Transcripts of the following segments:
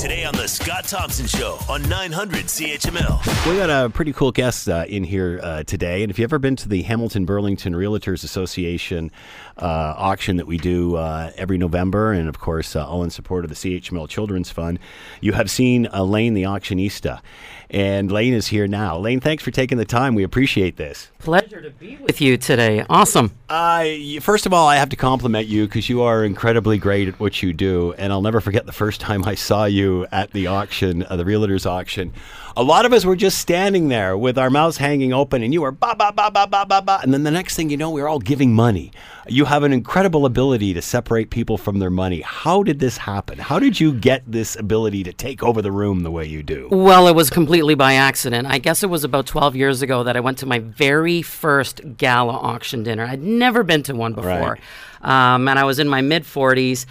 Today on the Scott Thompson Show on 900 CHML. We got a pretty cool guest uh, in here uh, today, and if you've ever been to the Hamilton Burlington Realtors Association uh, auction that we do uh, every November, and of course uh, all in support of the CHML Children's Fund, you have seen uh, Lane the auctionista, and Lane is here now. Lane, thanks for taking the time. We appreciate this. Pleasure to be with you today. Awesome. Uh, first of all, I have to compliment you because you are incredibly great at what you do, and I'll never forget the first time I saw you at the auction, uh, the realtors auction. A lot of us were just standing there with our mouths hanging open, and you were ba ba ba ba ba ba ba, and then the next thing you know, we were all giving money. You have an incredible ability to separate people from their money. How did this happen? How did you get this ability to take over the room the way you do? Well, it was completely by accident. I guess it was about 12 years ago that I went to my very first gala auction dinner. I'd never been to one before. Um, and I was in my mid 40s.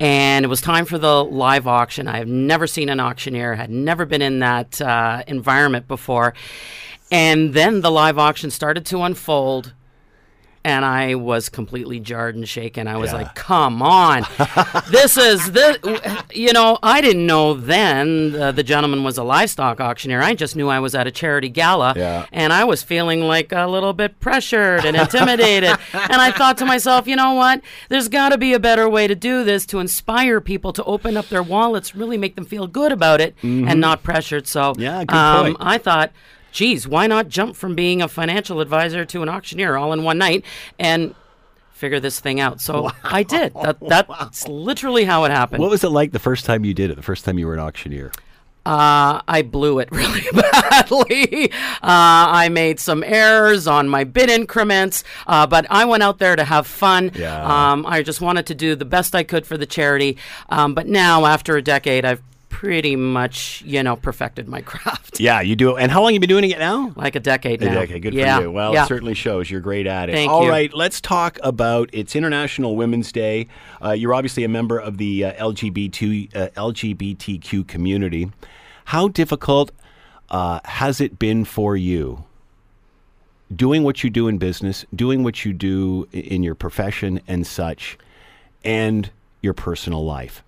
And it was time for the live auction. I have never seen an auctioneer, had never been in that uh, environment before. And then the live auction started to unfold. And I was completely jarred and shaken. I was Yeah. like, "Come on, this is this." You know, I didn't know then uh, the gentleman was a livestock auctioneer. I just knew I was at a charity gala, Yeah. and I was feeling like a little bit pressured and intimidated. and I thought to myself, you know what? There's got to be a better way to do this to inspire people to open up their wallets, really make them feel good about it, and not pressured. So, Mm-hmm. Yeah, good um, point. I thought, geez, why not jump from being a financial advisor to an auctioneer all in one night and figure this thing out? So I did. That, that's literally how it happened. What was it like the first time you did it? The first time you were an auctioneer? Uh, I blew it really badly. Uh, I made some errors on my bid increments, uh, but I went out there to have fun. Yeah. Um, I just wanted to do the best I could for the charity. Um, but now, after a decade, I've pretty much, you know, perfected my craft. Yeah, you do. And how long you been doing it now? Like a decade A decade. Good yeah. for you. Well, yeah. it certainly shows you're great at it. Thank All you. right, let's talk about it's International Women's Day. Uh, you're obviously a member of the uh, LGBT, uh, LGBTQ community. How difficult uh, has it been for you doing what you do in business, doing what you do in your profession and such, and your personal life?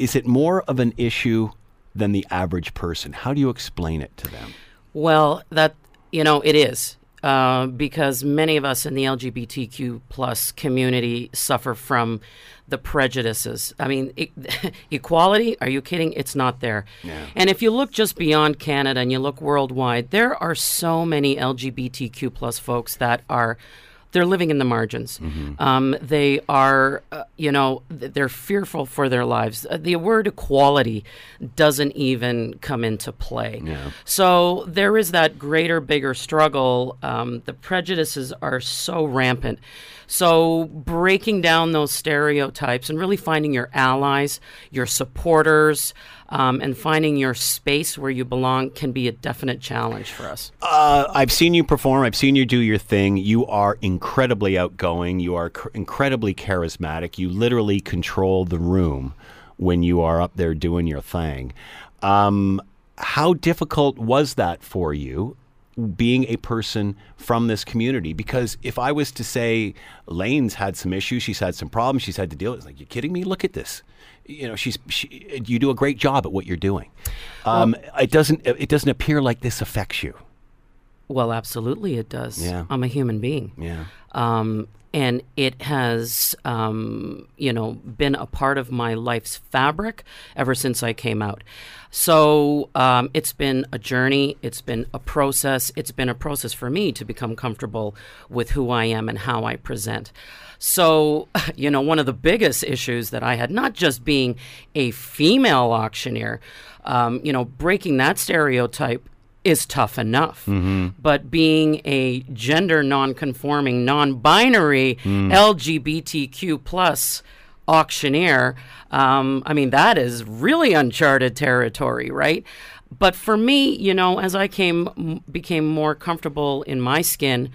Is it more of an issue than the average person? How do you explain it to them? Well, that you know it is uh, because many of us in the LGBTQ plus community suffer from the prejudices. I mean, e- equality? Are you kidding? It's not there. And if you look just beyond Canada and you look worldwide, there are so many LGBTQ plus folks that are they're living in the margins. Um, they are, uh, you know, th- they're fearful for their lives. Uh, the word equality doesn't even come into play. Yeah. So there is that greater, bigger struggle. Um, the prejudices are so rampant. So breaking down those stereotypes and really finding your allies, your supporters, um, and finding your space where you belong can be a definite challenge for us. Uh, I've seen you perform. I've seen you do your thing. You are incredibly outgoing. You are cr- incredibly charismatic. You literally control the room when you are up there doing your thing. Um, how difficult was that for you? Being a person from this community, because if I was to say Lane's had some issues, she's had some problems, she's had to deal with. It's like, you kidding me? Look at this. You know, she's she, you do a great job at what you're doing. Um, it doesn't it doesn't appear like this affects you. Well, absolutely, it does. Yeah. I'm a human being. Yeah. Um, and it has, um, you know, been a part of my life's fabric ever since I came out. So um, it's been a journey. It's been a process. It's been a process for me to become comfortable with who I am and how I present. So, you know, one of the biggest issues that I had, not just being a female auctioneer, um, you know, breaking that stereotype is tough enough. But being a gender non-conforming, non-binary LGBTQ plus auctioneer, um, I mean that is really uncharted territory, right? But for me, you know, as I came m- became more comfortable in my skin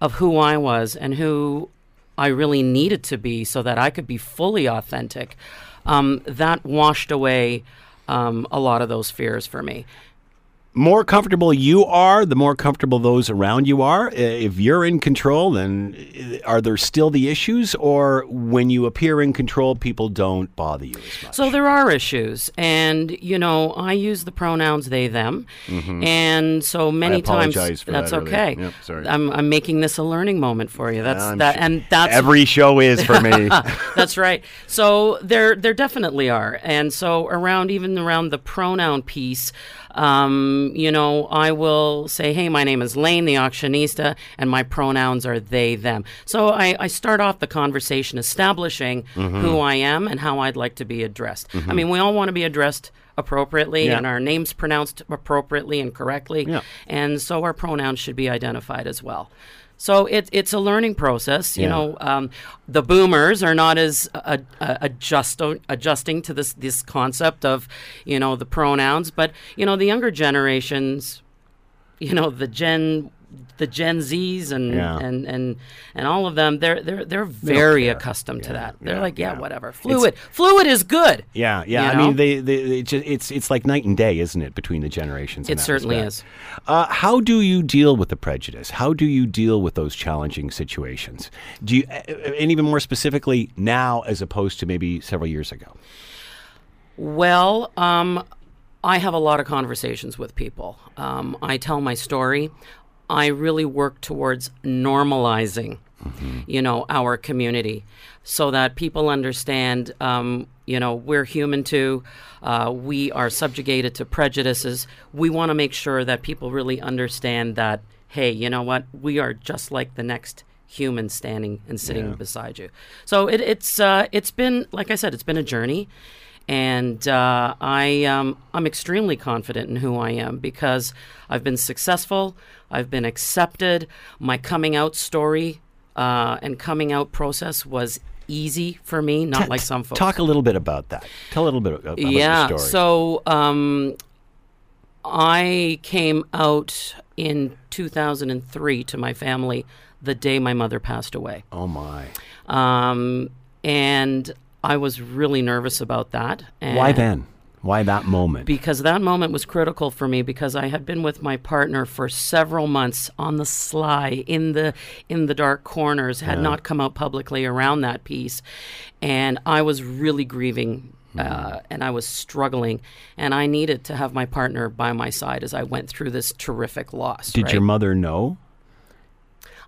of who I was and who I really needed to be, so that I could be fully authentic, um, that washed away um, a lot of those fears for me. More comfortable you are, the more comfortable those around you are. If you're in control, then uh, are there still the issues, or when you appear in control, people don't bother you as much? So there are issues, and you know I use the pronouns they them, and so many times Mm-hmm. for that's that okay. Yep, sorry. I'm I'm making this a learning moment for you. That's I'm that, sure- and that's Every show is for me. that's right. So there there definitely are, and so around even around the pronoun piece. Um, you know, I will say, "Hey, my name is Lane, the auctionista, and my pronouns are they, them." So I, I start off the conversation establishing Mm-hmm. who I am and how I'd like to be addressed. I mean, we all want to be addressed appropriately Yeah. and our names pronounced appropriately and correctly, Yeah. and so our pronouns should be identified as well. So it, it's a learning process. You Yeah. know, um, the boomers are not as uh, uh, adjust, adjusting to this this concept of you know the pronouns, but you know the younger generations, you know the Gen the Gen Zs and Yeah. and, and and all of them they're they're they're very care. accustomed to that. They're yeah, like, yeah, yeah. whatever. Fluid. Fluid is good. Yeah, yeah. You I mean, they, they, ju- it's it's like night and day, isn't it, between the generations? It certainly respect. Uh, how do you deal with the prejudice? How do you deal with those challenging situations? Do you, and even more specifically, now as opposed to maybe several years ago? Well, um, I have a lot of conversations with people. Um, I tell my story. I really work towards normalizing, you know, our community, so that people understand. Um, you know, we're human too. Uh, we are subjugated to prejudices. We want to make sure that people really understand that. Hey, you know what? We are just like the next human standing and sitting beside you. So it, it's uh, it's been like I said, it's been a journey and uh, I um, I'm extremely confident in who I am because I've been successful, I've been accepted. My coming out story uh, and coming out process was easy for me, not like some folks. Talk a little bit about that. Tell a little bit about yeah. your story. So um, I came out in 2003 to my family the day my mother passed away. oh my! Um, and I was really nervous about that. And Why then? Why that moment? Because that moment was critical for me because I had been with my partner for several months on the sly in the in the dark corners, had not come out publicly around that piece, and I was really grieving. Uh, and I was struggling, and I needed to have my partner by my side as I went through this terrific loss. Did right? your mother know?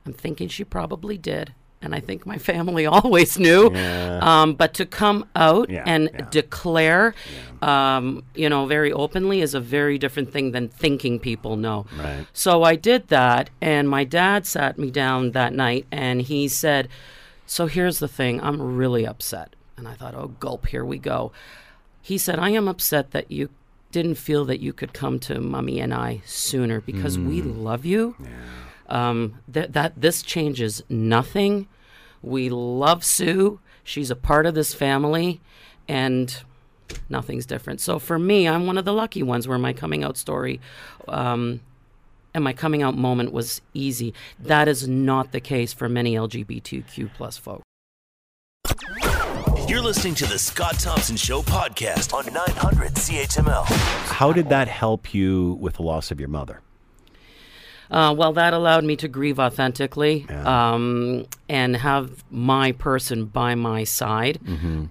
I'm thinking she probably did. And I think my family always knew. Um, but to come out Yeah, and yeah. declare, um, you know, very openly is a very different thing than thinking people know. Right. So I did that. And my dad sat me down that night and he said, So here's the thing I'm really upset. And I thought, Oh, gulp, here we go. He said, I am upset that you didn't feel that you could come to mummy and I sooner because we love you um, th- that this changes nothing. We love Sue. She's a part of this family, and nothing's different. So for me, I'm one of the lucky ones where my coming out story um, and my coming out moment was easy. That is not the case for many LGBTQ plus folks. You're listening to the Scott Thompson Show podcast on 900 CHML. How did that help you with the loss of your mother? Uh, well, that allowed me to grieve authentically um, and have my person by my side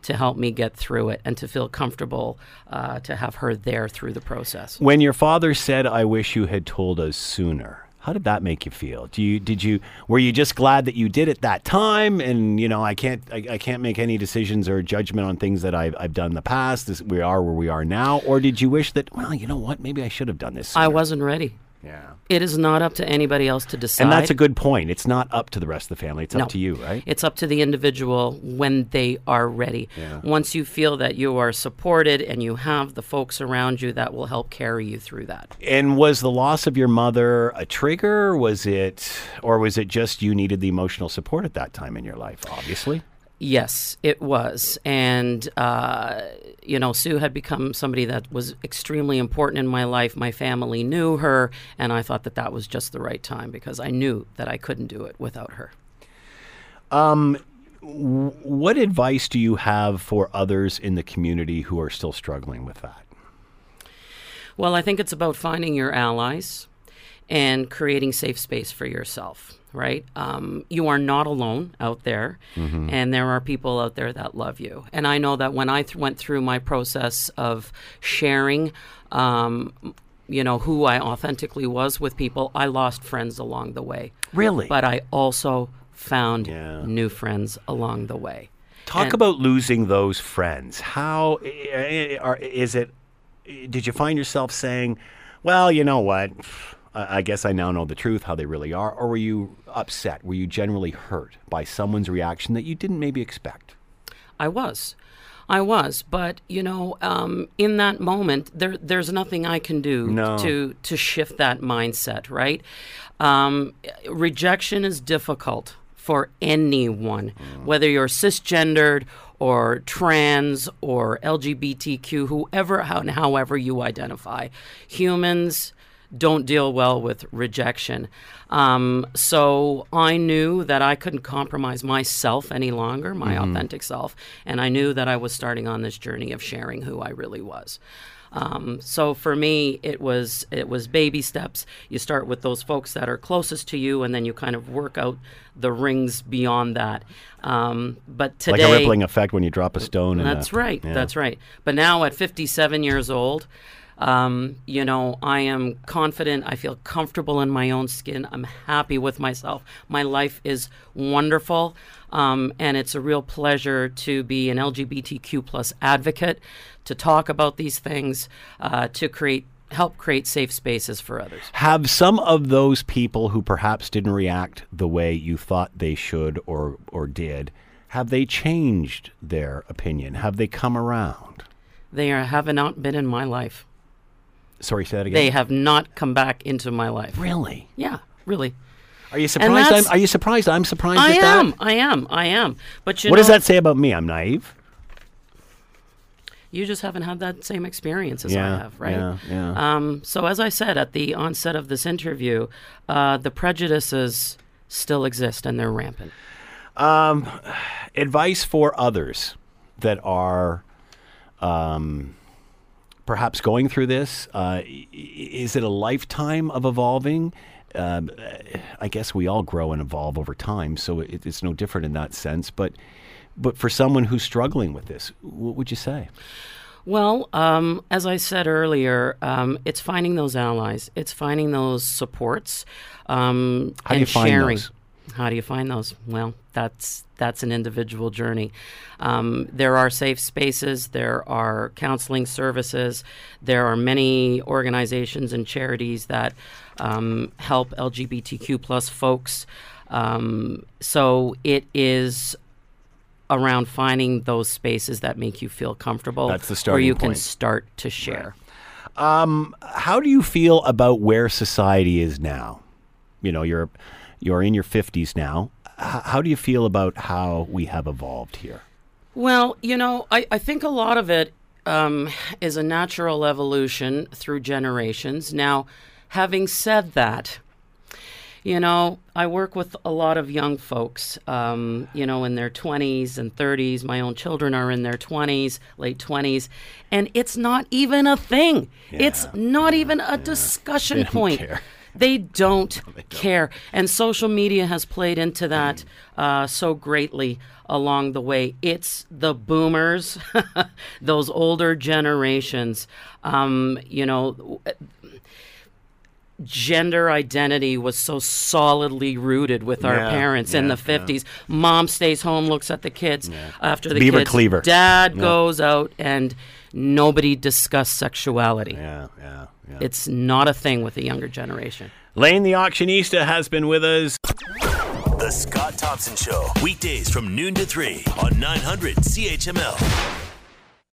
to help me get through it and to feel comfortable uh, to have her there through the process. When your father said, "I wish you had told us sooner," how did that make you feel? Do you did you were you just glad that you did it that time? And you know, I can't I, I can't make any decisions or judgment on things that I've I've done in the past. This, we are where we are now. Or did you wish that? Well, you know what? Maybe I should have done this. I wasn't ready. Yeah. It is not up to anybody else to decide. And that's a good point. It's not up to the rest of the family. It's No. up to you, right? It's up to the individual when they are ready. Yeah. Once you feel that you are supported and you have the folks around you that will help carry you through that. And was the loss of your mother a trigger? Was it, or was it just you needed the emotional support at that time in your life? Obviously. Yes, it was. And, uh, you know, Sue had become somebody that was extremely important in my life. My family knew her, and I thought that that was just the right time because I knew that I couldn't do it without her. What advice do you have for others in the community who are still struggling with that? Well, I think it's about finding your allies and creating safe space for yourself, right? Um, you are not alone out there, and there are people out there that love you. And I know that when I th- went through my process of sharing, um, you know, who I authentically was with people, I lost friends along the way. Really? But I also found Yeah. new friends along the way. Talk And- about losing those friends. How eh, are, is it? Did you find yourself saying, "Well, you know what? I I guess I now know the truth, how they really are," or were you upset? Were you generally hurt by someone's reaction that you didn't maybe expect? I was. I was, but you know, um, in that moment, there there's nothing I can do No. to to shift that mindset. Right? Um, rejection is difficult for anyone, whether you're cisgendered or trans or LGBTQ, whoever, how, however you identify. Humans don't deal well with rejection. Um, so I knew that I couldn't compromise myself any longer, my authentic self, and I knew that I was starting on this journey of sharing who I really was. Um, so for me, it was it was baby steps. You start with those folks that are closest to you, and then you kind of work out the rings beyond that. Um, but today, like a rippling effect when you drop a stone. in a- that's right. yeah. That's right. But now at 57 years old, um, you know, I am confident. I feel comfortable in my own skin. I'm happy with myself. My life is wonderful. Um, and it's a real pleasure to be an LGBTQ plus advocate, to talk about these things, uh, to create help create safe spaces for others. Have some of those people who perhaps didn't react the way you thought they should or or did, have they changed their opinion? Have they come around? They are, have not been in my life. Sorry, say that again. They have not come back into my life. really. Yeah, really. Are you surprised? I'm, are you surprised? I'm surprised I at am. that. I am. I am. But you What know, does that say about me? I'm naive. you just haven't had that same experience as Yeah, I have, right? yeah, yeah. Um, so as I said at the onset of this interview, uh, the prejudices still exist and they're rampant. Advice for others that are um, perhaps going through this? Uh, is it a lifetime of evolving? Um, I guess we all grow and evolve over time, so it, it's no different in that sense. But but for someone who's struggling with this, what would you say? Well, um, as I said earlier, um, it's finding those allies. It's finding those supports. Um, How do and you find sharing. those? How do you find those? Well, that's that's an individual journey. Um, there are safe spaces. There are counseling services. There are many organizations and charities that um, help LGBTQ plus folks. Um, so it is around finding those spaces that make you feel comfortable That's the starting where you can start to share. How do you feel about where society is now? You know, you're you're in your 50s now. How do you feel about how we have evolved here? Well, you know, I, I think a lot of it um, is a natural evolution through generations. Now, having said that, you know, I work with a lot of young folks, um, you know, in their 20s and 30s. My own children are in their 20s, late 20s, and it's not even a thing. It's not even a discussion point. care. They don't, care. And social media has played into that uh, so greatly along the way. It's the boomers, those older generations. Um, you know, gender identity was so solidly rooted with our Yeah, parents in the 50s. Mom stays home, looks at the kids after the Beaver kids. cleaver. Dad goes out and nobody discussed sexuality. Yeah, yeah, yeah. It's not a thing with the younger generation. Lane the auctionista has been with us. The Scott Thompson Show, weekdays from noon to 3 on 900 CHML.